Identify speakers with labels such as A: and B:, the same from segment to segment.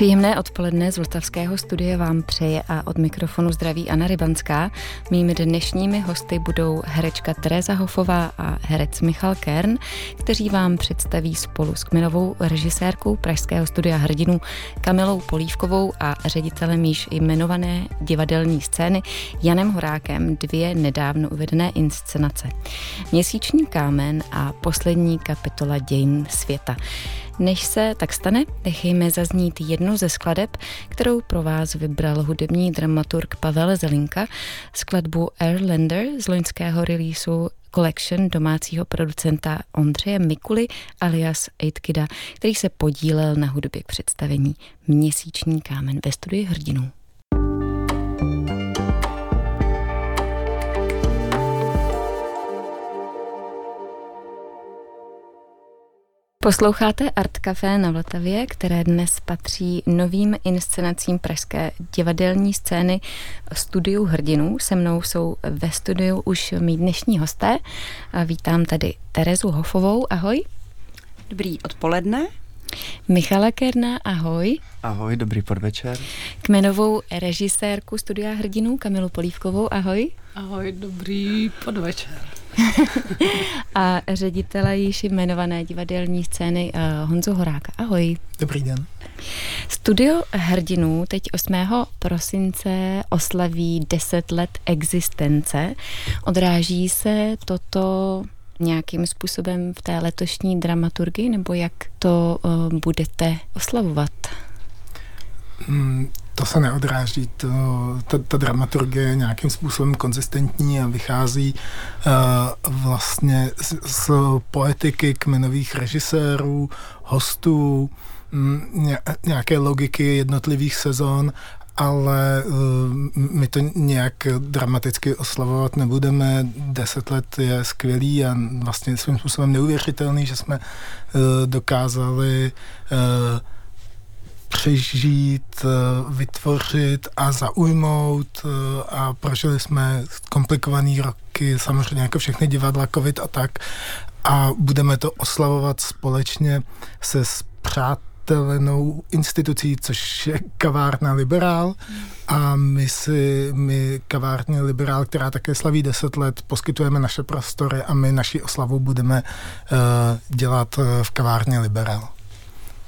A: Příjemné odpoledne z Vltavského studia vám přeje a od mikrofonu zdraví Anna Rybanská. Mými dnešními hosty budou herečka Teresa Hofová a herec Michal Kern, kteří vám představí spolu s kmenovou režisérkou Pražského studia hrdinů Kamilou Polívkovou a ředitelem již jmenované divadelní scény Janem Horákem dvě nedávno uvedené inscenace. Měsíční kámen a poslední kapitola dějin světa. Než se tak stane, nechejme zaznít jednu ze skladeb, kterou pro vás vybral hudební dramaturg Pavel Zelinka, skladbu Airlander z loňského releaseu Collection domácího producenta Ondřeje Mikuly alias Eitkida, který se podílel na hudbě k představení Měsíční kámen ve studii hrdinů. Posloucháte Art Café na Vltavě, které dnes patří novým inscenacím pražské divadelní scény Studiu hrdinů. Se mnou jsou ve studiu už mý dnešní hosté. Vítám tady Terezu Hofovou, ahoj.
B: Dobrý odpoledne.
A: Michala Kerna, ahoj.
C: Ahoj, dobrý podvečer.
A: Kmenovou režisérku Studia hrdinů Kamilu Polívkovou, ahoj.
D: Ahoj, dobrý podvečer.
A: a ředitele již jmenované divadelní scény uh, Honzu Horáka. Ahoj.
E: Dobrý den.
A: Studio Hrdinů teď 8. prosince oslaví 10 let existence. Odráží se toto nějakým způsobem v té letošní dramaturgii, nebo jak to uh, budete oslavovat?
E: Hmm, to se neodráží. To, ta, ta dramaturgie je nějakým způsobem konzistentní a vychází uh, vlastně z, z poetiky kmenových režisérů, hostů, um, nějaké logiky jednotlivých sezon ale uh, my to nějak dramaticky oslavovat nebudeme. Deset let je skvělý a vlastně svým způsobem neuvěřitelný, že jsme uh, dokázali přežít, eh, vytvořit a zaujmout eh, a prožili jsme komplikované roky, samozřejmě jako všechny divadla, covid a tak a budeme to oslavovat společně se přátelenou institucí, což je kavárna Liberál a my si, my kavárně Liberál, která také slaví 10 let, poskytujeme naše prostory a my naši oslavu budeme uh, dělat v kavárně Liberál.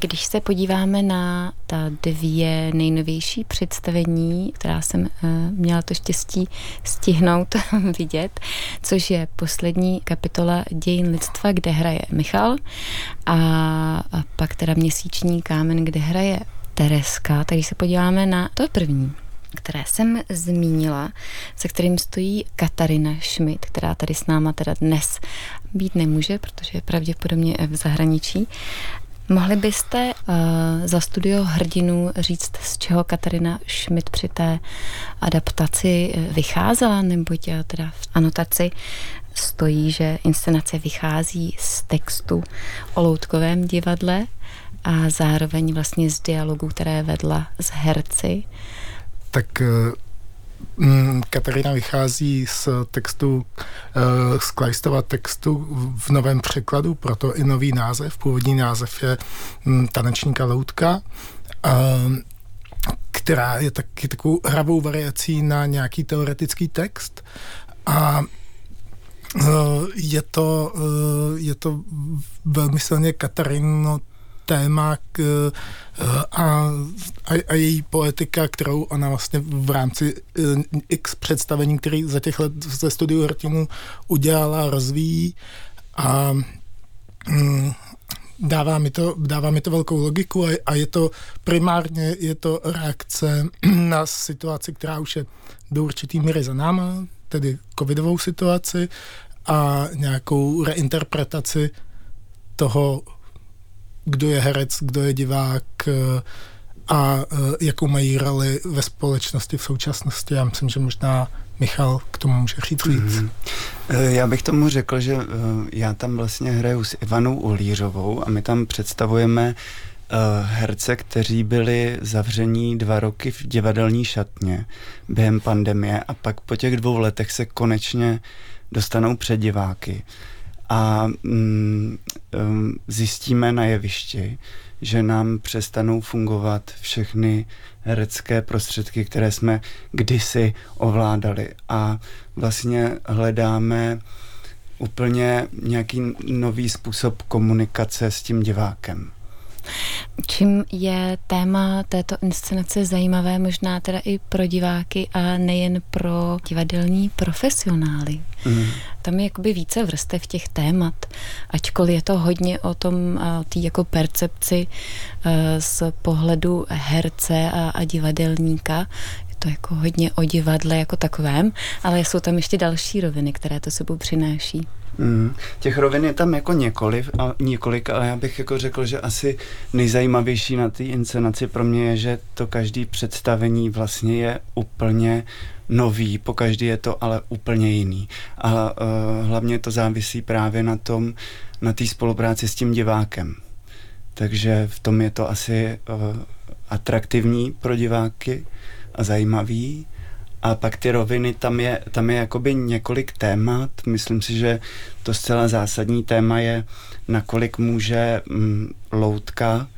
A: Když se podíváme na ta dvě nejnovější představení, která jsem uh, měla to štěstí stihnout vidět, což je poslední kapitola dějin lidstva, kde hraje Michal a, a pak teda měsíční kámen, kde hraje Tereska. Tak když se podíváme na to první, které jsem zmínila, se kterým stojí Katarina Schmidt, která tady s náma teda dnes být nemůže, protože je pravděpodobně v zahraničí. Mohli byste uh, za studio hrdinů říct, z čeho Katarina Schmidt při té adaptaci eh, vycházela, neboť uh, teda v anotaci stojí, že inscenace vychází z textu o loutkovém divadle a zároveň vlastně z dialogu, které vedla s herci.
E: Tak Katarina vychází z textu, eh, z Kleistova textu v novém překladu, proto i nový název. Původní název je mm, Tanečníka loutka, která je taky takovou hravou variací na nějaký teoretický text. A eh, je to, eh, je to velmi silně Katarino téma k, eh, a, a, a její poetika, kterou ona vlastně v rámci eh, x představení, který za těch let ze studiu Hrtinu udělala, rozvíjí a mm, dává mi to, dává mi to velkou logiku a, a je to primárně je to reakce na situaci, která už je do určitý míry za náma, tedy covidovou situaci a nějakou reinterpretaci toho kdo je herec, kdo je divák eh, a eh, jakou mají roli ve společnosti v současnosti. Já myslím, že možná Michal k tomu může říct víc. Mm-hmm.
C: Já bych tomu řekl, že já tam vlastně hraju s Ivanou Ulířovou a my tam představujeme herce, kteří byli zavření dva roky v divadelní šatně během pandemie a pak po těch dvou letech se konečně dostanou před diváky a mm, um, zjistíme na jevišti, že nám přestanou fungovat všechny herecké prostředky, které jsme kdysi ovládali a vlastně hledáme úplně nějaký nový způsob komunikace s tím divákem.
A: Čím je téma této inscenace zajímavé možná teda i pro diváky a nejen pro divadelní profesionály? Mm. Tam je jakoby více vrstev těch témat, ačkoliv je to hodně o tom, o té jako percepci e, z pohledu herce a, a divadelníka, je to jako hodně o divadle jako takovém, ale jsou tam ještě další roviny, které to sebou přináší.
C: Mm, těch rovin je tam jako několik, a, několik, ale já bych jako řekl, že asi nejzajímavější na té inscenaci pro mě je, že to každý představení vlastně je úplně nový, po každý je to ale úplně jiný. A uh, hlavně to závisí právě na tom, na té spolupráci s tím divákem. Takže v tom je to asi uh, atraktivní pro diváky a zajímavý. A pak ty roviny, tam je, tam je jakoby několik témat. Myslím si, že to zcela zásadní téma je, nakolik může mm, loutka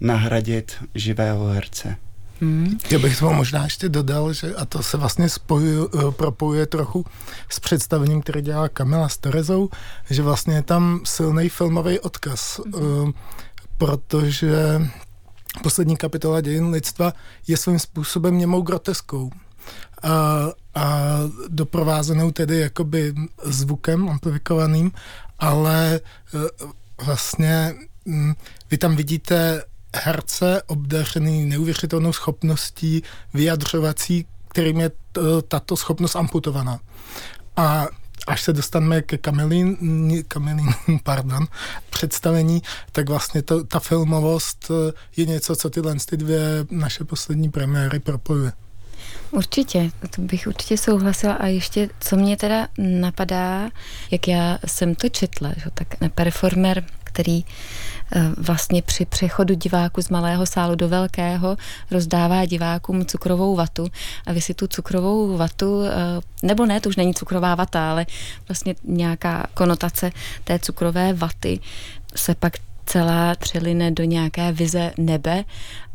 C: nahradit živého herce.
E: Hmm. Já bych tomu možná ještě dodal, že a to se vlastně spojuje, eh, propojuje trochu s představením, které dělá Kamila s Terezou, že vlastně je tam silný filmový odkaz, hmm. protože poslední kapitola dějin lidstva je svým způsobem němou groteskou a, a doprovázenou tedy jakoby zvukem amplifikovaným, ale e, vlastně mm, vy tam vidíte herce obdařený neuvěřitelnou schopností vyjadřovací, kterým je tato schopnost amputovaná. A až se dostaneme ke Kamelín, Kamelín pardon, představení, tak vlastně to, ta filmovost e, je něco, co tyhle ty dvě naše poslední premiéry propojuje.
A: Určitě, to bych určitě souhlasila. A ještě, co mě teda napadá, jak já jsem to četla, že, tak performer, který eh, vlastně při přechodu diváku z malého sálu do velkého rozdává divákům cukrovou vatu. A vy si tu cukrovou vatu, eh, nebo ne, to už není cukrová vata, ale vlastně nějaká konotace té cukrové vaty se pak celá přeline do nějaké vize nebe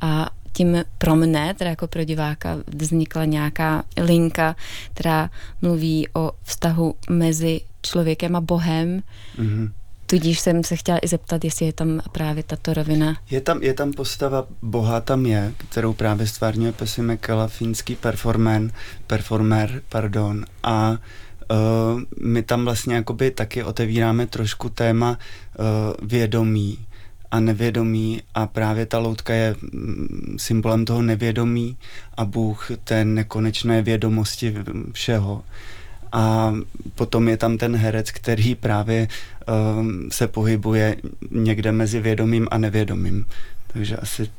A: a tím pro mne, teda jako pro diváka, vznikla nějaká linka, která mluví o vztahu mezi člověkem a Bohem. Mm-hmm. Tudíž jsem se chtěla i zeptat, jestli je tam právě tato rovina.
C: Je tam, je tam postava Boha tam je, kterou právě stvárňuje Pesi Mekela, finský performer, performer pardon, a uh, my tam vlastně jakoby taky otevíráme trošku téma uh, vědomí, a nevědomí a právě ta loutka je mm, symbolem toho nevědomí a Bůh té nekonečné vědomosti všeho. A potom je tam ten herec, který právě um, se pohybuje někde mezi vědomím a nevědomím. Takže asi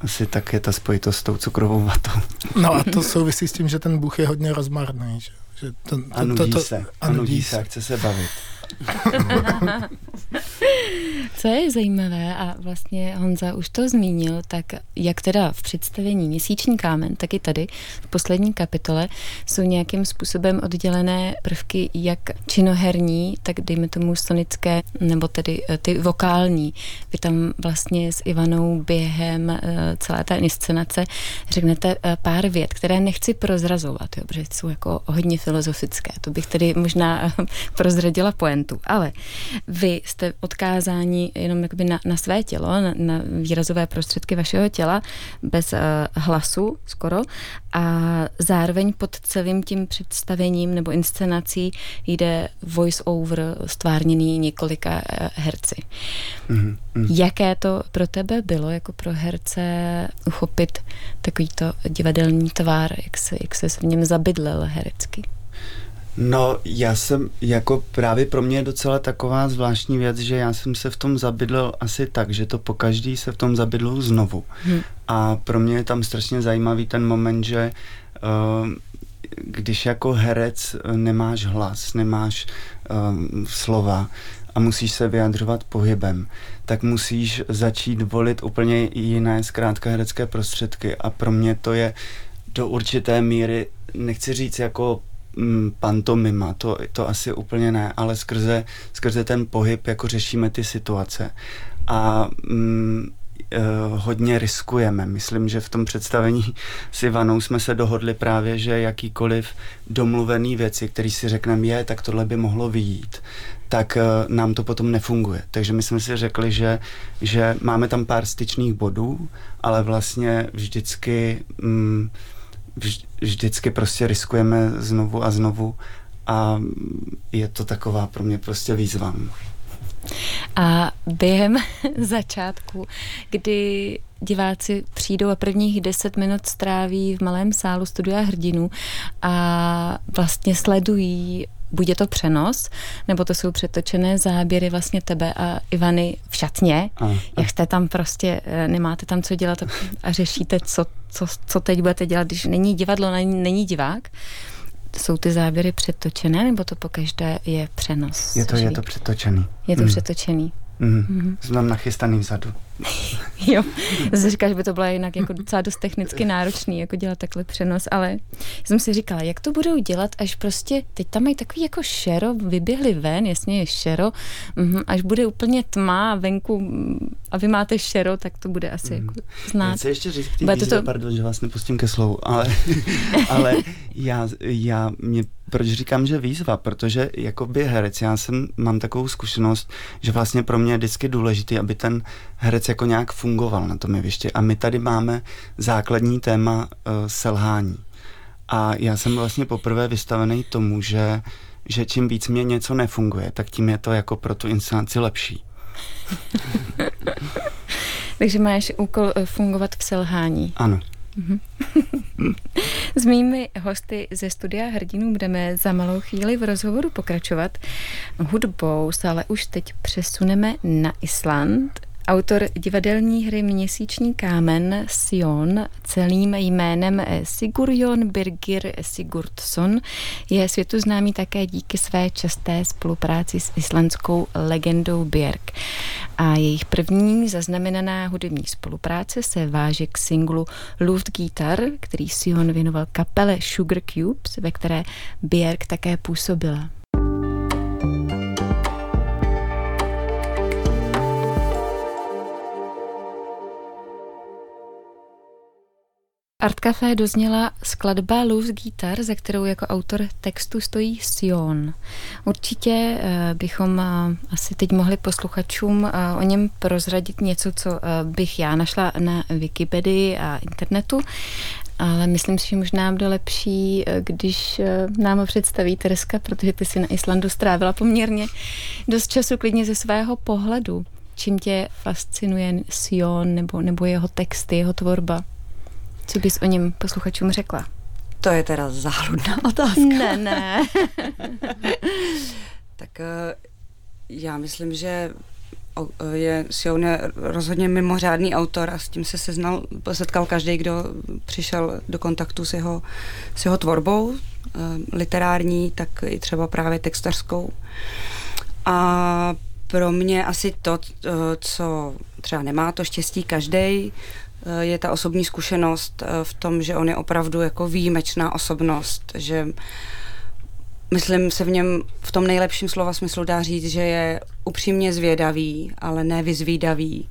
C: asi tak je ta spojitost s tou cukrovou vatou.
E: No a to souvisí s tím, že ten Bůh je hodně rozmarný. Že? Že
C: to, to, a nudí to, to, se. A nudí se a chce se bavit.
A: Co je zajímavé, a vlastně Honza už to zmínil, tak jak teda v představení Měsíční kámen, tak i tady v poslední kapitole jsou nějakým způsobem oddělené prvky jak činoherní, tak dejme tomu sonické, nebo tedy eh, ty vokální. Vy tam vlastně s Ivanou během eh, celé té inscenace řeknete eh, pár vět, které nechci prozrazovat, jo, protože jsou jako hodně filozofické. To bych tedy možná prozradila pacientů. Ale vy jste odkázáni jenom jakoby na, na své tělo, na, na výrazové prostředky vašeho těla, bez uh, hlasu skoro a zároveň pod celým tím představením nebo inscenací jde voice over stvárněný několika uh, herci. Mm-hmm. Jaké to pro tebe bylo jako pro herce uchopit takovýto divadelní tvár, jak se, jak se v něm zabydlel herecky?
C: No, já jsem, jako právě pro mě je docela taková zvláštní věc, že já jsem se v tom zabydlel asi tak, že to po každý se v tom zabydlu znovu. Hmm. A pro mě je tam strašně zajímavý ten moment, že uh, když jako herec nemáš hlas, nemáš uh, slova a musíš se vyjadřovat pohybem, tak musíš začít volit úplně jiné zkrátka herecké prostředky a pro mě to je do určité míry, nechci říct jako mm, pantomima, to, to asi úplně ne, ale skrze, skrze ten pohyb jako řešíme ty situace. A mm, uh, hodně riskujeme. Myslím, že v tom představení s Ivanou jsme se dohodli právě, že jakýkoliv domluvený věci, který si řekneme, je, tak tohle by mohlo vyjít, tak uh, nám to potom nefunguje. Takže my jsme si řekli, že, že máme tam pár styčných bodů, ale vlastně vždycky, mm, vždycky prostě riskujeme znovu a znovu a je to taková pro mě prostě výzva.
A: A během začátku, kdy diváci přijdou a prvních deset minut stráví v malém sálu studia hrdinů a vlastně sledují buď je to přenos, nebo to jsou přetočené záběry vlastně tebe a Ivany v šatně, a, a. jak jste tam prostě, eh, nemáte tam co dělat a řešíte, co, co, co teď budete dělat, když není divadlo, není, není divák. Jsou ty záběry přetočené, nebo to po každé je přenos?
C: Je to, je to přetočený.
A: Je to hmm. přetočený.
C: Mm. Mm-hmm. Jsem tam nachystaný vzadu.
A: jo, zase říkáš, že by to bylo jinak jako docela dost technicky náročný, jako dělat takhle přenos, ale jsem si říkala, jak to budou dělat, až prostě, teď tam mají takový jako šero, vyběhli ven, jasně je šero, mm, až bude úplně tma venku a vy máte šero, tak to bude asi mm. jako znát. Já
C: chci ještě říct k to... pardon, že vás nepustím ke slovu, ale, ale já, já, mě proč říkám, že výzva? Protože jako by herec, já jsem, mám takovou zkušenost, že vlastně pro mě je vždycky důležité, aby ten herec jako nějak fungoval na tom jevišti. A my tady máme základní téma uh, selhání. A já jsem vlastně poprvé vystavený tomu, že, že čím víc mě něco nefunguje, tak tím je to jako pro tu inscenaci lepší.
A: Takže máš úkol eh, fungovat v selhání.
C: Ano.
A: Mhm. S mými hosty ze studia Hrdinů budeme za malou chvíli v rozhovoru pokračovat. Hudbou se ale už teď přesuneme na Island. Autor divadelní hry Měsíční kámen Sion celým jménem Sigurjon Birgir Sigurdsson je světu známý také díky své časté spolupráci s islandskou legendou Björk. A jejich první zaznamenaná hudební spolupráce se váže k singlu Luftgitar, který Sion věnoval kapele Sugar Cubes, ve které Björk také působila. Art Café dozněla skladba Loose Guitar, za kterou jako autor textu stojí Sion. Určitě eh, bychom eh, asi teď mohli posluchačům eh, o něm prozradit něco, co bych já našla na Wikipedii a internetu, ale myslím si, že možná bude lepší, když nám ho představí Tereska, protože ty si na Islandu strávila poměrně dost času klidně ze svého pohledu. Čím tě fascinuje Sion nebo, nebo jeho texty, jeho tvorba? Co bys o něm posluchačům řekla?
B: To je teda záludná otázka.
A: Ne, ne.
B: tak eh, já myslím, že je Sion je rozhodně mimořádný autor a s tím se seznal, setkal každý, kdo přišel do kontaktu s jeho, s jeho tvorbou, eh, literární, tak i třeba právě textařskou. A pro mě asi to, eh, co třeba nemá to štěstí každý, Eh, je ta osobní zkušenost eh, v tom, že on je opravdu jako výjimečná osobnost, že myslím se v něm v tom nejlepším slova smyslu dá říct, že je upřímně zvědavý, ale ne vyzvídavý,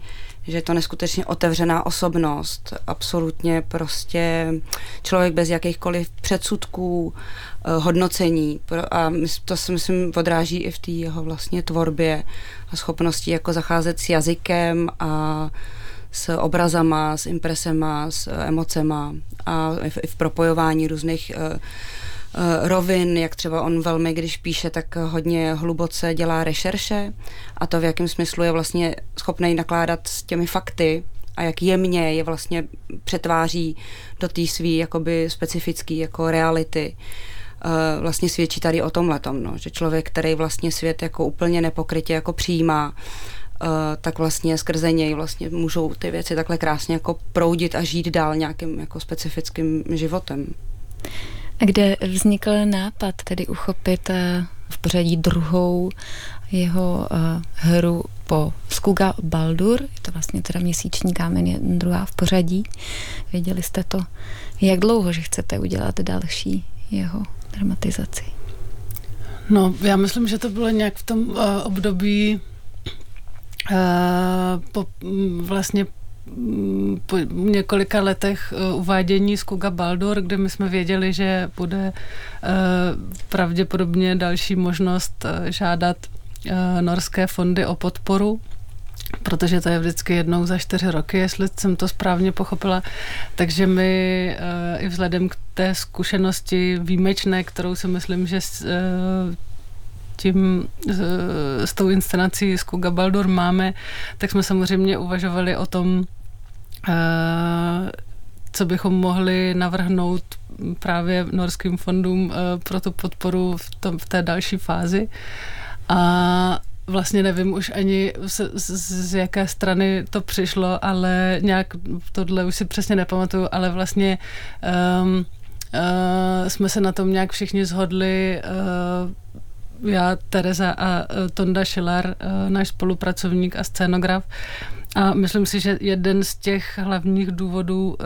B: že je to neskutečně otevřená osobnost, absolutně prostě člověk bez jakýchkoliv předsudků, eh, hodnocení. A to si myslím odráží i v té jeho vlastně tvorbě a schopnosti jako zacházet s jazykem a s obrazama, s impresema, s eh, emocema a i v propojování různých eh, eh, rovin, jak třeba on velmi, když píše, tak hodně hluboce dělá rešerše a to v jakém smyslu je vlastně schopný nakládat s těmi fakty a jak jemně je vlastně přetváří do té svý jakoby specifický jako reality. Vlastně svědčí tady o tom letom, no, že člověk, který vlastně svět jako úplně nepokrytě jako přijímá, tak vlastně skrze něj vlastně můžou ty věci takhle krásně jako proudit a žít dál nějakým jako specifickým životem.
A: A kde vznikl nápad tedy uchopit uh, v pořadí druhou jeho uh, hru po Skuga Baldur, je to vlastně teda měsíční kámen, je druhá v pořadí. Věděli jste to, jak dlouho, že chcete udělat další jeho dramatizaci?
D: No, já myslím, že to bylo nějak v tom uh, období Eh, po, mm, vlastně mm, po několika letech uvádění z Kuga Baldur, kde my jsme věděli, že bude pravděpodobně další možnost žádat norské fondy o podporu protože to je vždycky jednou za čtyři roky, jestli jsem to správně pochopila. Takže my i vzhledem k té zkušenosti výjimečné, kterou si myslím, že tím, s tou inscenací z Kuga Baldur máme, tak jsme samozřejmě uvažovali o tom, eh, co bychom mohli navrhnout právě norským fondům eh, pro tu podporu v, tom, v té další fázi. A vlastně nevím už ani z, z, z jaké strany to přišlo, ale nějak tohle už si přesně nepamatuju, ale vlastně um, uh, jsme se na tom nějak všichni zhodli uh, já, Tereza a e, Tonda Šilar, e, náš spolupracovník a scénograf. A myslím si, že jeden z těch hlavních důvodů e,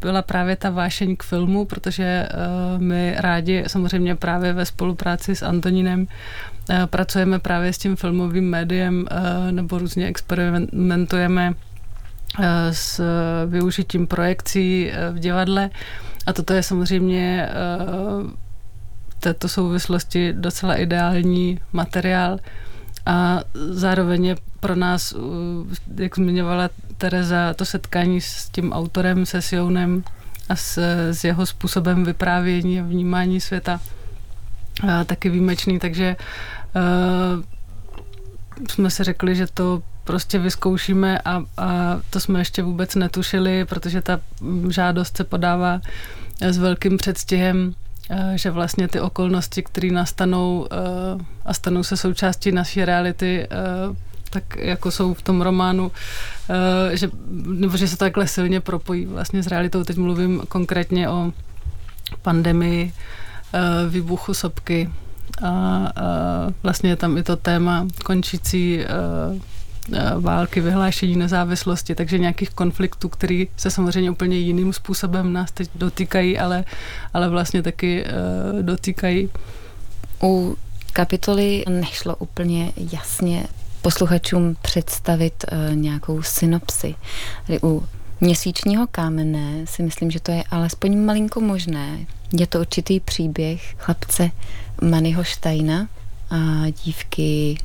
D: byla právě ta vášeň k filmu, protože my rádi samozřejmě právě ve spolupráci s Antonínem pracujeme právě s tím filmovým médiem nebo různě experimentujeme s využitím projekcí v divadle. A toto je samozřejmě této souvislosti docela ideální materiál. A zároveň je pro nás, jak zmiňovala Tereza, to setkání s tím autorem, se Sionem a s, s jeho způsobem vyprávění a vnímání světa a taky výjimečný, takže uh, jsme si řekli, že to prostě vyzkoušíme a, a to jsme ještě vůbec netušili, protože ta žádost se podává s velkým předstihem že vlastně ty okolnosti, které nastanou eh, a stanou se součástí naší reality, eh, tak jako jsou v tom románu, že, nebo že se takhle silně propojí vlastně s realitou. Teď mluvím konkrétně o pandemii, výbuchu sopky a vlastně je tam i to téma končící Eh, války, vyhlášení nezávislosti, takže nějakých konfliktů, které se samozřejmě úplně jiným způsobem nás teď dotýkají, ale, ale vlastně taky uh, dotýkají.
A: U kapitoly nešlo úplně jasně posluchačům představit uh, nějakou synopsi. Tady u měsíčního kámene si myslím, že to je alespoň malinko možné. Je to určitý příběh chlapce Maniho Štajna a dívky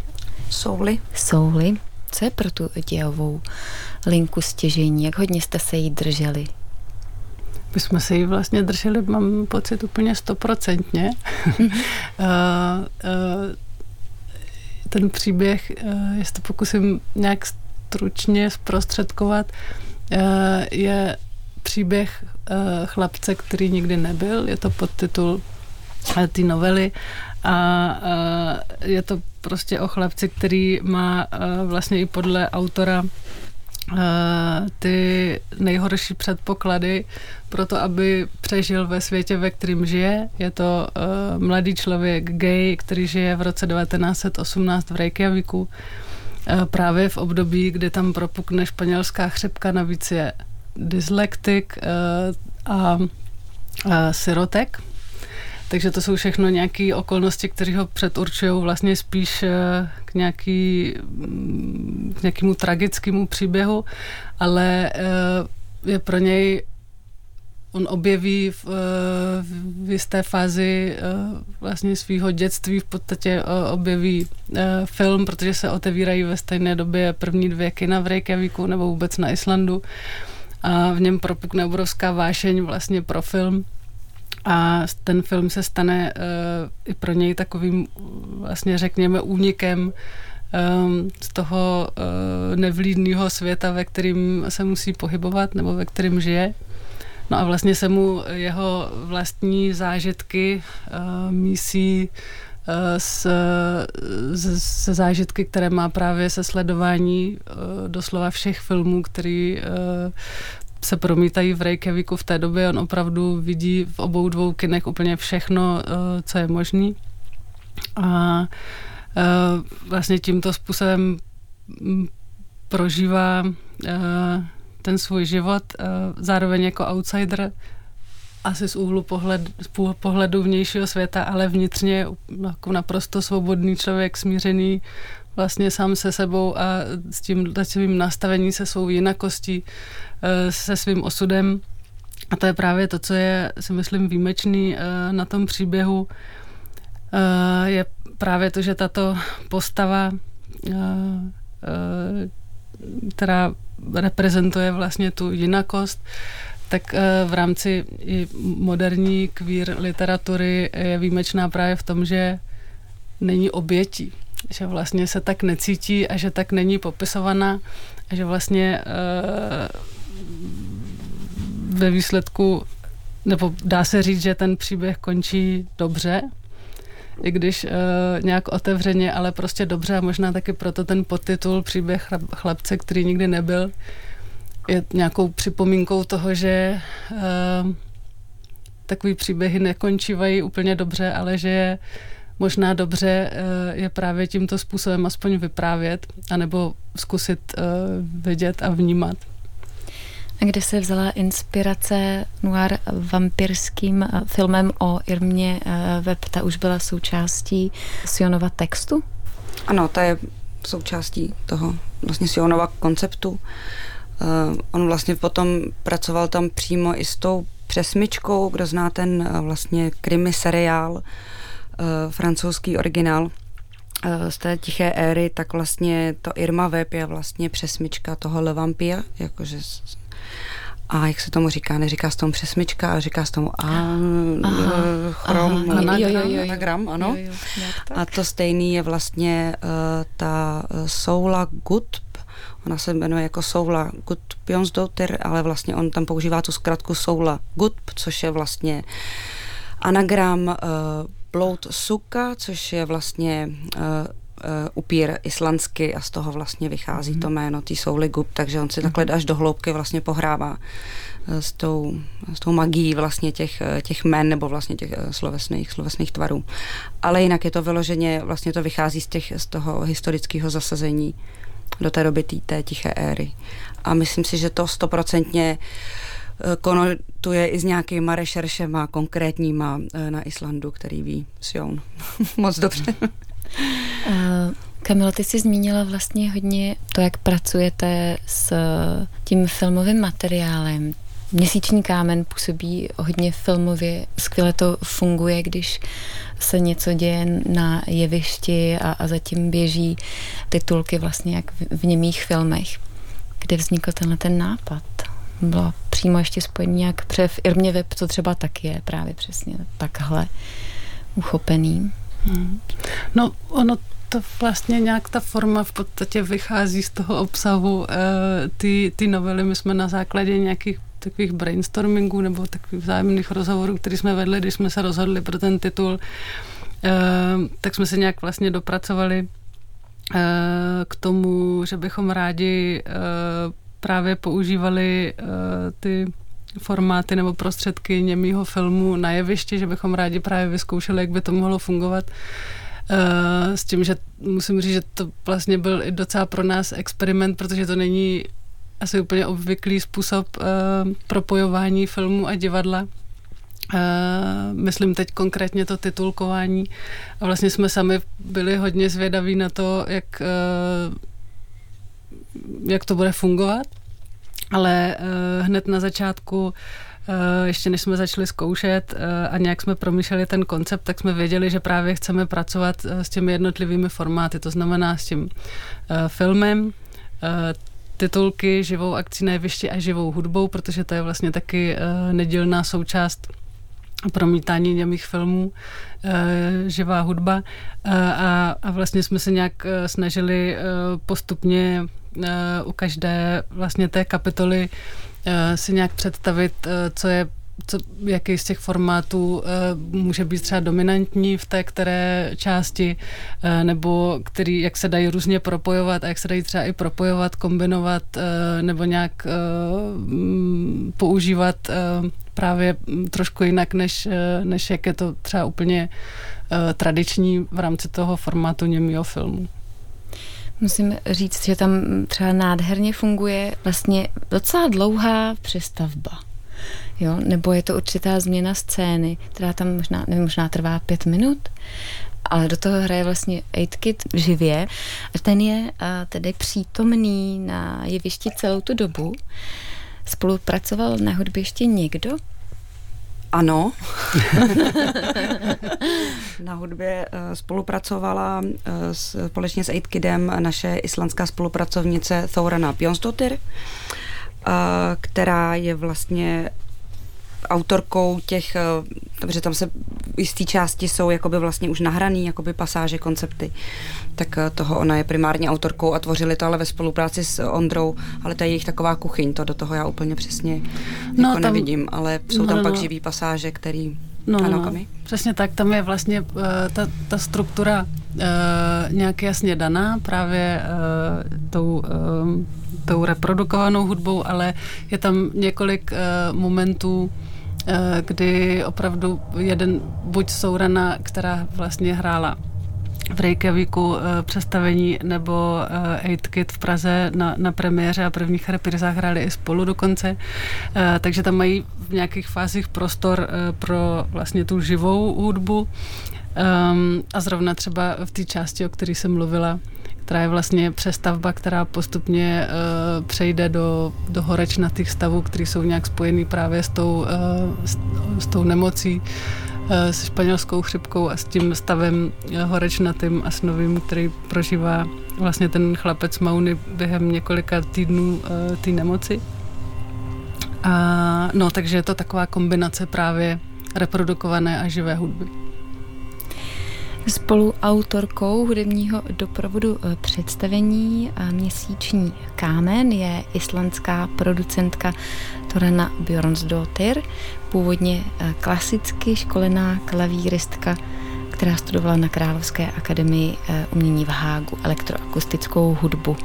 B: Souly.
A: Souly. Co je pro tu dějovou linku stěžení? Jak hodně jste se jí drželi?
D: My jsme se jí vlastně drželi, mám pocit, úplně stoprocentně. Mm-hmm. Ten příběh, jestli to pokusím nějak stručně zprostředkovat, je příběh chlapce, který nikdy nebyl. Je to podtitul té novely a je to prostě o chlapci, který má vlastně i podle autora ty nejhorší předpoklady pro to, aby přežil ve světě, ve kterém žije. Je to uh, mladý člověk gay, který žije v roce 1918 v Reykjaviku. Uh, právě v období, kdy tam propukne španělská chřipka, navíc je dyslektik uh, a sirotek. Takže to jsou všechno nějaké okolnosti, které ho předurčují vlastně spíš eh, k, nějaký, mm, k nějakému tragickému příběhu, ale eh, je pro něj on objeví v, eh, v jisté fázi vlastně svého dětství, v podstatě objeví film, protože se otevírají ve stejné době první dvě kina v Reykjavíku nebo vůbec na Islandu a v něm propukne obrovská vášeň vlastně pro film a ten film se stane uh, i pro něj takovým vlastně řekněme únikem um, z toho uh, nevlídného světa, ve kterým se musí pohybovat nebo ve kterým žije. No a vlastně se mu jeho vlastní zážitky uh, mísí s, se zážitky, které má právě se sledování doslova všech filmů, který se promítají v Reykjaviku v té době. On opravdu vidí v obou dvou kinech úplně všechno, eh, co je možný. A eh, vlastně tímto způsobem mm, prožívá eh, ten svůj život, zároveň jako outsider, asi z úhlu pohled, pohledu vnějšího světa, ale vnitřně jako naprosto svobodný člověk, smířený, vlastně sám se sebou a s tím svým nastavením se svou jinakostí, eh, se svým osudem. A to je právě to, co je, si myslím, výjimečný eh, na tom příběhu, eh, je právě to, že tato postava, která reprezentuje vlastně tu jinakost, tak v rámci i moderní queer literatury je výjimečná právě v tom, že není obětí že vlastně se tak necítí a že tak není popisovaná a že vlastně uh, ve výsledku, nebo dá se říct, že ten příběh končí dobře, i když uh, nějak otevřeně, ale prostě dobře a možná taky proto ten podtitul Příběh chlapce, který nikdy nebyl, je nějakou připomínkou toho, že uh, takový příběhy nekončívají úplně dobře, ale že je možná dobře eh, je právě tímto způsobem aspoň vyprávět, anebo zkusit eh, vidět a vnímat.
A: A kde se vzala inspirace noir vampirským eh, filmem o Irmě Web? Ta už byla součástí Sionova textu?
B: Ano, ta je součástí toho vlastně Sionova konceptu. On vlastně potom pracoval tam přímo i s tou přesmičkou, kdo zná ten vlastně krimi seriál, francouzský originál uh, z té tiché éry, tak vlastně to Irma Web je vlastně přesmička toho Le Vampire, jakože a jak se tomu říká, neříká se tomu přesmička, ale říká se tomu a, aha, chrom, aha, anagram, jo, jo, jo, anagram, ano. Jo, jo, a to stejný je vlastně uh, ta Soula Gut, ona se jmenuje jako Soula Bjonsdotter, ale vlastně on tam používá tu zkratku Soula Gut, což je vlastně anagram uh, Bloud Suka, což je vlastně uh, uh, upír islandsky a z toho vlastně vychází mm-hmm. to jméno tý Souly Gup, takže on si mm-hmm. takhle až do hloubky vlastně pohrává uh, s tou, s tou magií vlastně těch, těch men nebo vlastně těch slovesných, slovesných tvarů. Ale jinak je to vyloženě, vlastně to vychází z, těch, z toho historického zasazení do té doby té tiché éry. A myslím si, že to stoprocentně uh, Eh, konotuje i s nějakýma rešeršema konkrétníma eh, na Islandu, který ví Sion moc dobře.
A: Uh, Kamila, ty jsi zmínila vlastně hodně to, jak pracujete s tím filmovým materiálem. Měsíční kámen působí hodně filmově, skvěle to funguje, když se něco děje na jevišti a, a zatím běží titulky vlastně jak v, v němých filmech. Kde vznikl tenhle ten nápad? Bylo přímo ještě spojení nějak, protože v Irmě web to třeba taky je právě přesně takhle uchopený. Hmm.
D: No, ono to vlastně nějak ta forma v podstatě vychází z toho obsahu e, ty, ty novely. My jsme na základě nějakých takových brainstormingů nebo takových vzájemných rozhovorů, které jsme vedli, když jsme se rozhodli pro ten titul, e, tak jsme se nějak vlastně dopracovali e, k tomu, že bychom rádi právě používali uh, ty formáty nebo prostředky němýho filmu na jevišti, že bychom rádi právě vyzkoušeli, jak by to mohlo fungovat. Uh, s tím, že musím říct, že to vlastně byl i docela pro nás experiment, protože to není asi úplně obvyklý způsob uh, propojování filmu a divadla. Myslím teď konkrétně to titulkování. A vlastně jsme sami byli hodně zvědaví na to, jak jak to bude fungovat, ale uh, hned na začátku Uh, ještě než jsme začali zkoušet uh, a nějak jsme promýšleli ten koncept, tak jsme věděli, že právě chceme pracovat s těmi jednotlivými formáty, to znamená s tím filmem, titulky, živou akcí na jevišti a živou hudbou, protože to je vlastně taky nedílná součást promítání němých filmů, živá hudba. A, a vlastně jsme se nějak snažili postupně Eh, u každé vlastně té kapitoly eh, si nějak představit, eh, co je co, jaký z těch formátů může být třeba dominantní v té které části, nebo který, jak se dají různě propojovat a jak se dají třeba i propojovat, kombinovat, nebo nějak uh, používat právě trošku jinak, než, než jak je to třeba úplně tradiční v rámci toho formátu němého filmu.
A: Musím říct, že tam třeba nádherně funguje vlastně docela dlouhá přestavba. Jo? Nebo je to určitá změna scény, která tam možná, nevím, možná trvá pět minut ale do toho hraje vlastně 8 živě. A ten je tedy přítomný na jevišti celou tu dobu. Spolupracoval na hudbě ještě někdo?
B: Ano. na hudbě uh, spolupracovala uh, společně s 8Kidem naše islandská spolupracovnice Thorana Bjonsdottir, uh, která je vlastně autorkou těch, protože tam se v jisté části jsou jakoby vlastně už nahraný jakoby pasáže, koncepty, tak toho ona je primárně autorkou a tvořili to ale ve spolupráci s Ondrou, ale to je jejich taková kuchyň, to do toho já úplně přesně no, jako tam, nevidím, ale jsou no, tam no, pak no. živý pasáže, který
D: No, ano, no, přesně tak, tam je vlastně uh, ta, ta struktura uh, nějak jasně daná právě uh, tou, uh, tou reprodukovanou hudbou, ale je tam několik uh, momentů, Eh, kdy opravdu jeden, buď Sourana, která vlastně hrála v Reykjavíku eh, představení nebo uh, Eight Kid v Praze na, na premiéře a prvních reprizách hráli i spolu dokonce. takže tam mají v nějakých fázích prostor pro vlastně tu živou hudbu. Um, a zrovna třeba v té části, o které jsem mluvila, která je vlastně přestavba, která postupně uh, přejde do, do horečnatých stavů, které jsou nějak spojený právě s tou, uh, s, s tou nemocí, uh, s španělskou chřipkou a s tím stavem horečnatým a snovým, který prožívá vlastně ten chlapec Mauny během několika týdnů uh, té nemoci. A, no, takže je to taková kombinace právě reprodukované a živé hudby.
A: Spoluautorkou hudebního doprovodu eh, představení eh, Měsíční kámen je islandská producentka Torana Bjornsdottir, původně eh, klasicky školená klavíristka která studovala na Královské akademii eh, umění v Hágu elektroakustickou hudbu.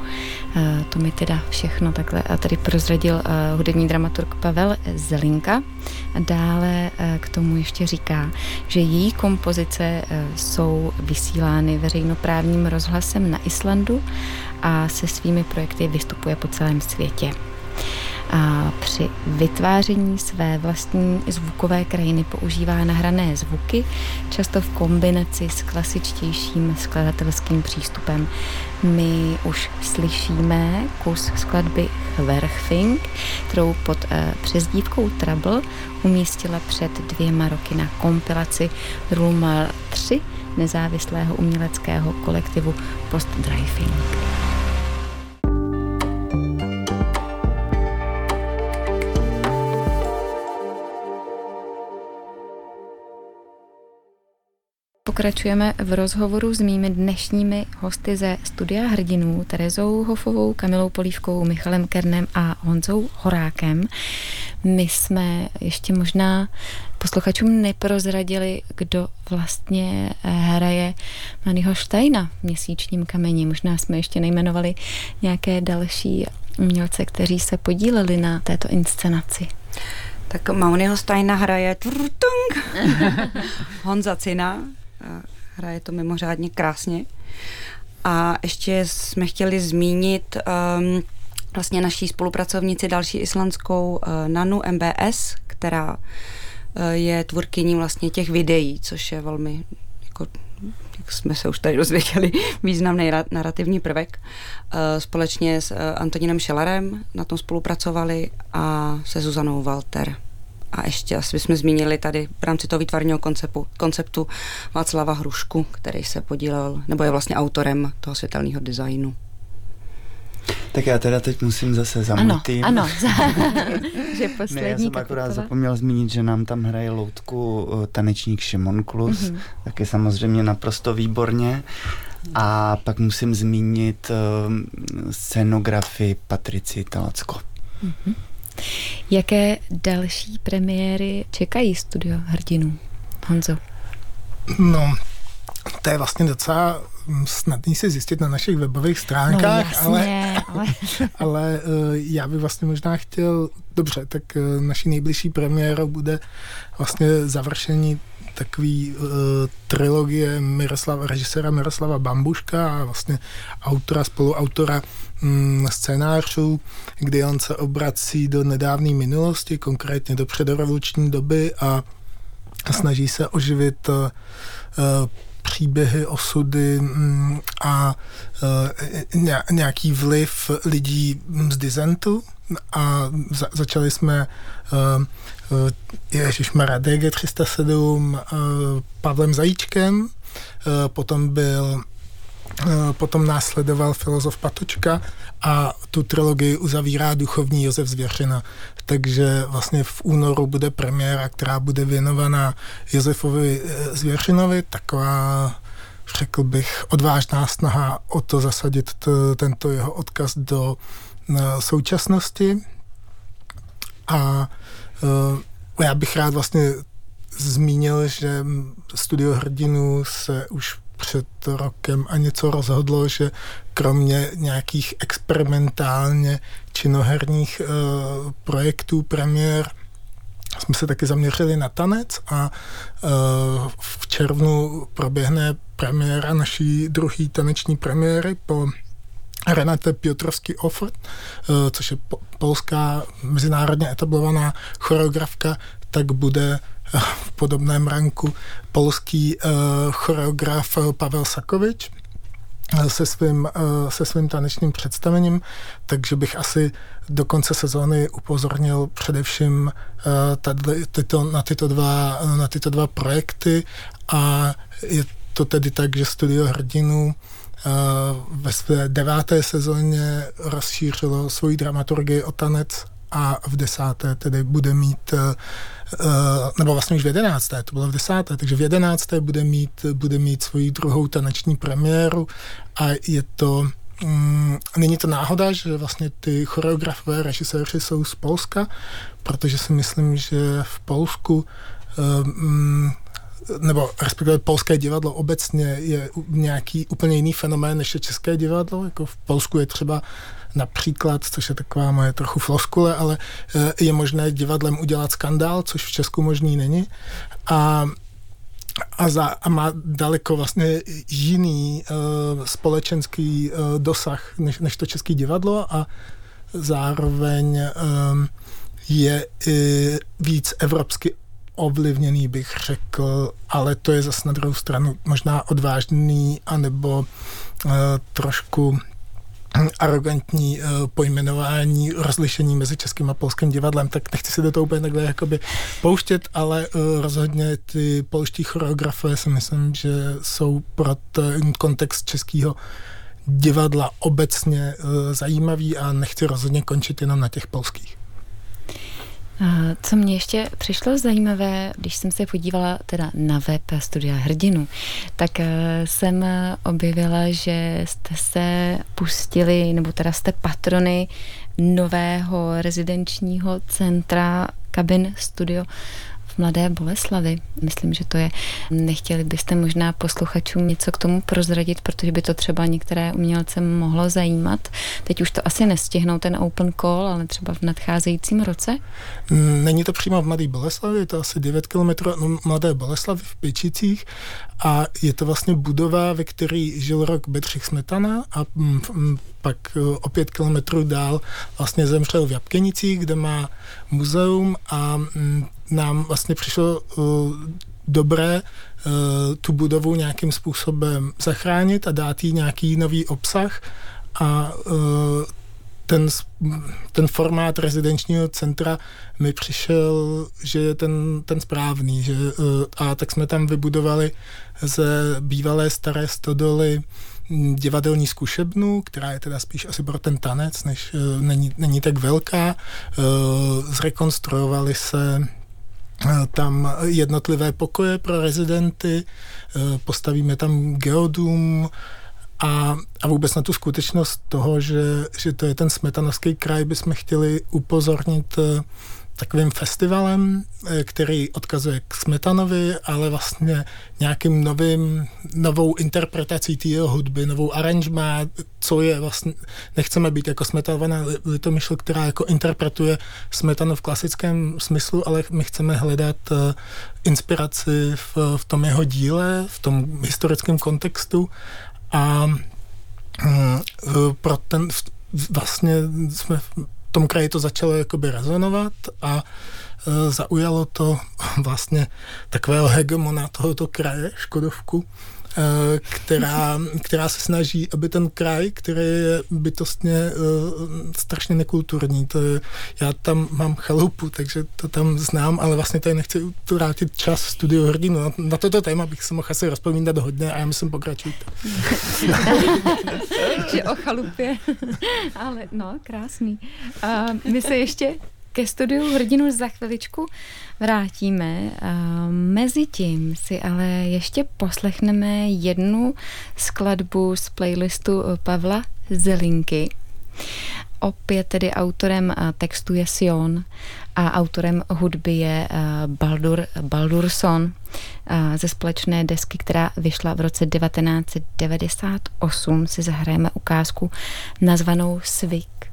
A: Eh, to mi teda všechno takhle a tady prozradil eh, hudební dramaturg Pavel Zelinka. Dále k tomu ještě říká, že její kompozice jsou vysílány veřejnoprávním rozhlasem na Islandu a se svými projekty vystupuje po celém světě a při vytváření své vlastní zvukové krajiny používá nahrané zvuky, často v kombinaci s klasičtějším skladatelským přístupem. My už slyšíme kus skladby Hverchfing, kterou pod eh, přezdívkou Trouble umístila před dvěma roky na kompilaci Rulmal 3 nezávislého uměleckého kolektivu Post Driving. Pokračujeme v rozhovoru s mými dnešními hosty ze studia hrdinů Terezou Hofovou, Kamilou Polívkou, Michalem Kernem a Honzou Horákem. My jsme ještě možná posluchačům neprozradili, kdo vlastně hraje Mannyho Steina v Měsíčním kameni. Možná jsme ještě nejmenovali nějaké další umělce, kteří se podíleli na této inscenaci.
B: Tak Mauniho Steina hraje Honza Cina, hraje to mimořádně krásně. A ještě jsme chtěli zmínit um, vlastně naší spolupracovnici, další islandskou uh, Nanu MBS, která uh, je tvůrkyní vlastně těch videí, což je velmi jako jak jsme se už tady dozvěděli, významný narrativní prvek. Uh, společně s Antoninem Šelerem na tom spolupracovali a se Zuzanou Walter. A ještě asi bychom zmínili tady v rámci toho výtvarního konceptu, konceptu Václava Hrušku, který se podílel, nebo je vlastně autorem toho světelného designu.
C: Tak já teda teď musím zase za ano.
A: Ano, že poslední
C: ne, já jsem akorát zapomněl zmínit, že nám tam hraje loutku eh, tanečník Šimon Klus, mm-hmm. taky samozřejmě naprosto výborně. A pak musím zmínit uh, scenografii Patrici Talacko. Mm-hmm.
A: Jaké další premiéry čekají studio hrdinů? Honzo.
E: No, to je vlastně docela snadný si zjistit na našich webových stránkách, no, jasně, ale, ale... ale eh, já bych vlastně možná chtěl, dobře, tak eh, naší nejbližší premiéra bude vlastně završení takový uh, trilogie Miroslava, režiséra Miroslava Bambuška a vlastně autora, spoluautora scénářů, kdy on se obrací do nedávné minulosti, konkrétně do předrevoluční doby a snaží se oživit uh, příběhy, osudy mm, a nějaký vliv lidí z dizentu a začali jsme Ježišmarja DG307 Pavlem Zajíčkem, potom byl Potom následoval filozof Patočka a tu trilogii uzavírá duchovní Josef Zvěřina. Takže vlastně v únoru bude premiéra, která bude věnovaná Josefovi eh, Zvěřinovi, taková řekl bych, odvážná snaha o to zasadit t, tento jeho odkaz do uh, současnosti. A uh, já bych rád vlastně zmínil, že Studio hrdinů se už před rokem a něco rozhodlo, že kromě nějakých experimentálně činoherních uh, projektů premiér jsme se taky zaměřili na tanec a uh, v červnu proběhne premiéra naší druhé taneční premiéry po Renate Piotrovský Offert, uh, což je po, polská mezinárodně etablovaná choreografka, tak bude v podobném ranku polský uh, choreograf Pavel Sakovič eh, se svým, se svým tanečním představením, takže bych asi do konce sezóny upozornil především tady, tyto, na, tyto dva, na tyto dva projekty. A je to tedy tak, že Studio hrdinů ve své deváté sezóně rozšířilo svoji dramaturgii o tanec a v desáté tedy bude mít, eh, eh, nebo vlastně už v jedenácté, to bylo v desáté, takže v jedenácté bude mít, bude mít svoji druhou taneční premiéru a je to Mm, není to náhoda, že vlastně ty choreografové, režiséři jsou z Polska, protože si myslím, že v Polsku um, nebo respektive polské divadlo obecně je nějaký úplně jiný fenomén než je české divadlo. Jako v Polsku je třeba například, což je taková moje trochu floskule, ale eh, je možné divadlem udělat skandál, což v Česku možný není. A a, za, a má daleko vlastně jiný uh, společenský uh, dosah než, než to české divadlo a zároveň um, je i víc evropsky ovlivněný, bych řekl, ale to je zase na druhou stranu možná odvážný anebo uh, trošku arrogantní uh, pojmenování, rozlišení mezi českým a polským divadlem, tak nechci se do toho úplně takhle jakoby pouštět, ale uh, rozhodně ty polští choreografové si myslím, že jsou pro ten kontext českého divadla obecně uh, zajímavý a nechci rozhodně končit jenom na těch polských.
A: Co mě ještě přišlo zajímavé, když jsem se podívala teda na web Studia Hrdinu, tak eh, jsem objevila, že jste se pustili, nebo teda jste patrony nového rezidenčního centra Cabin Studio v Mladé Boleslavi. Myslím, že to je. Nechtěli byste možná posluchačům něco k tomu prozradit, protože by to třeba některé umělce mohlo zajímat. Teď už to asi nestihnou ten open call, ale třeba v nadcházejícím roce?
E: Není to přímo v Mladé Boleslavi, je to asi 9 km no, Mladé Boleslavy v Pečicích a je to vlastně budova, ve které žil rok Bedřich Smetana a mm, mm, pak e, o pět kilometrů dál vlastně zemřel v Jabkenicích, kde má muzeum a mm, nám vlastně přišlo uh, dobré uh, tu budovu nějakým způsobem zachránit a dát jí nějaký nový obsah a ten, ten formát rezidenčního centra mi přišel, že je ten, ten správný. Že, a tak jsme tam vybudovali ze bývalé staré stodoly divadelní zkušebnu, která je teda spíš asi pro ten tanec, než není, není tak velká. Zrekonstruovali se tam jednotlivé pokoje pro rezidenty, eh, postavíme tam geodum a, a vůbec na tu skutečnost toho, že, že to je ten smetanovský kraj, bychom chtěli upozornit eh, takovým festivalem, eh, který odkazuje k Smetanovi, ale vlastně nějakým novým, novou interpretací té jeho hudby, novou aranžmá, co je vlastně, nechceme být jako Smetanova litomyšl, která jako interpretuje Smetanu v klasickém smyslu, ale my chceme hledat uh, inspiraci v, v tom jeho díle, v tom historickém kontextu. A um, pro ten vlastně jsme tom kraji to začalo jakoby rezonovat a e, zaujalo to vlastně takového hegemona tohoto kraje, Škodovku, která, která se snaží, aby ten kraj, který je bytostně uh, strašně nekulturní, to je, já tam mám chalupu, takže to tam znám, ale vlastně tady nechci utrátit čas studiu hrdinu. Na, na toto téma bych se mohl asi rozpovídat hodně a já myslím pokračujte.
A: že o chalupě, ale no, krásný. A my se ještě ke studiu hrdinu za chviličku vrátíme. Mezitím si ale ještě poslechneme jednu skladbu z playlistu Pavla Zelinky. Opět tedy autorem textu je Sion a autorem hudby je Baldur, Baldurson ze společné desky, která vyšla v roce 1998. Si zahrajeme ukázku nazvanou Svik.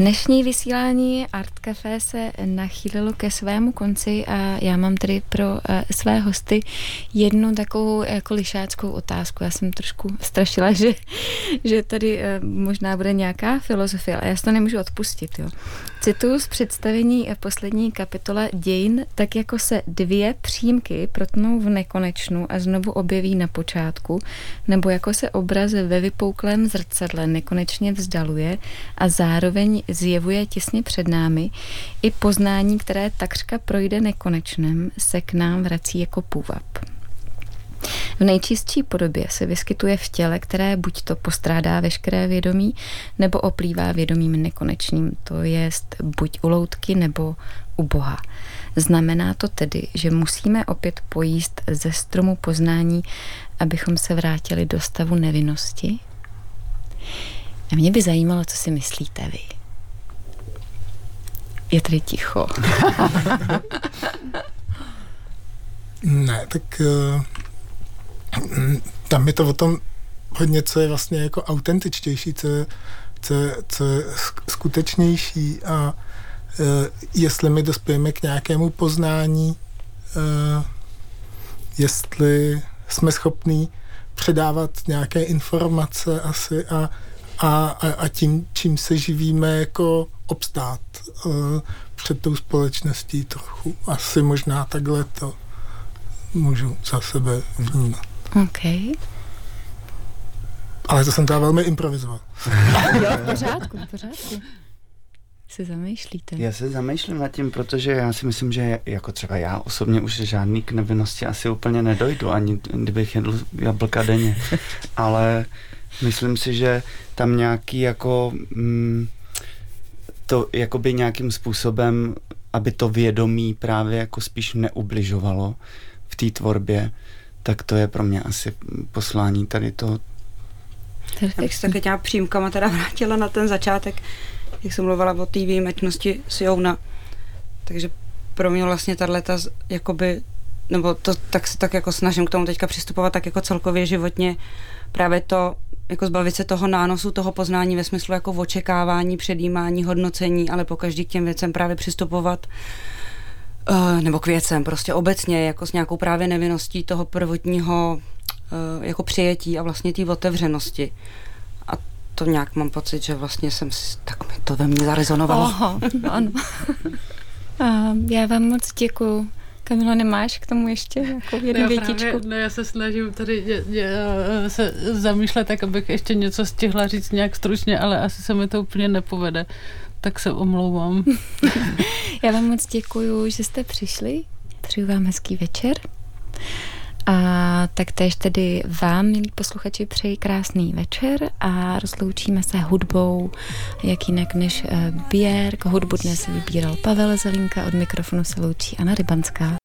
A: Dnešní vysílání Art Café se nachýlilo ke svému konci a já mám tedy pro uh, své hosty jednu takovou jako lišáckou otázku. Já jsem trošku strašila, že, že tady uh, možná bude nějaká filozofie, ale já si to nemůžu odpustit. Jo. Cituju z představení poslední kapitole dějin, tak jako se dvě přímky protnou v nekonečnu a znovu objeví na počátku, nebo jako se obraz ve vypouklém zrcadle nekonečně vzdaluje a zároveň zjevuje těsně před námi, i poznání, které takřka projde nekonečnem, se k nám vrací jako půvab. V nejčistší podobě se vyskytuje v těle, které buď to postrádá veškeré vědomí, nebo oplývá vědomím nekonečným, to je buď u loutky nebo u Boha. Znamená to tedy, že musíme opět pojíst ze stromu poznání, abychom se vrátili do stavu nevinnosti? A mě by zajímalo, co si myslíte vy. Je tady ticho.
E: ne, tak uh, tam je to o tom hodně, co je vlastně jako autentičtější, co je, co je, co je skutečnější a uh, jestli my dospějeme k nějakému poznání, uh, jestli jsme schopní předávat nějaké informace asi a, a, a, a tím, čím se živíme, jako obstát uh, před tou společností trochu. Asi možná takhle to můžu za sebe vnímat.
A: OK.
E: Ale to jsem teda velmi improvizoval.
A: jo, v pořádku, v pořádku. Se zamýšlíte?
C: Já se zamýšlím nad tím, protože já si myslím, že jako třeba já osobně už žádný k nevinnosti asi úplně nedojdu, ani kdybych jedl jablka denně. Ale myslím si, že tam nějaký jako mm, to jakoby nějakým způsobem, aby to vědomí právě jako spíš neubližovalo v té tvorbě, tak to je pro mě asi poslání tady to.
B: Já bych se taky těma přímkama teda vrátila na ten začátek, jak jsem mluvila o té výjimečnosti Jouna. Takže pro mě vlastně tato jakoby, nebo to tak se tak jako snažím k tomu teďka přistupovat tak jako celkově životně, právě to jako zbavit se toho nánosu, toho poznání ve smyslu jako očekávání, předjímání, hodnocení, ale po každý k těm věcem právě přistupovat uh, nebo k věcem, prostě obecně jako s nějakou právě nevinností toho prvotního uh, jako přijetí a vlastně té otevřenosti. A to nějak mám pocit, že vlastně jsem si, tak mi to ve mně zarezonovalo.
A: Oho, ano. uh, já vám moc děkuju Kamilo, nemáš k tomu ještě jako jednu
D: já
A: větičku?
D: Právě, no já se snažím tady je, je, se zamýšlet tak, abych ještě něco stihla říct nějak stručně, ale asi se mi to úplně nepovede. Tak se omlouvám.
A: já vám moc děkuju, že jste přišli. Přeju vám hezký večer. A taktéž tedy vám, milí posluchači, přeji krásný večer a rozloučíme se hudbou, jak jinak než eh, Běrk. Hudbu dnes vybíral Pavel Zelinka, od mikrofonu se loučí Anna Rybanská.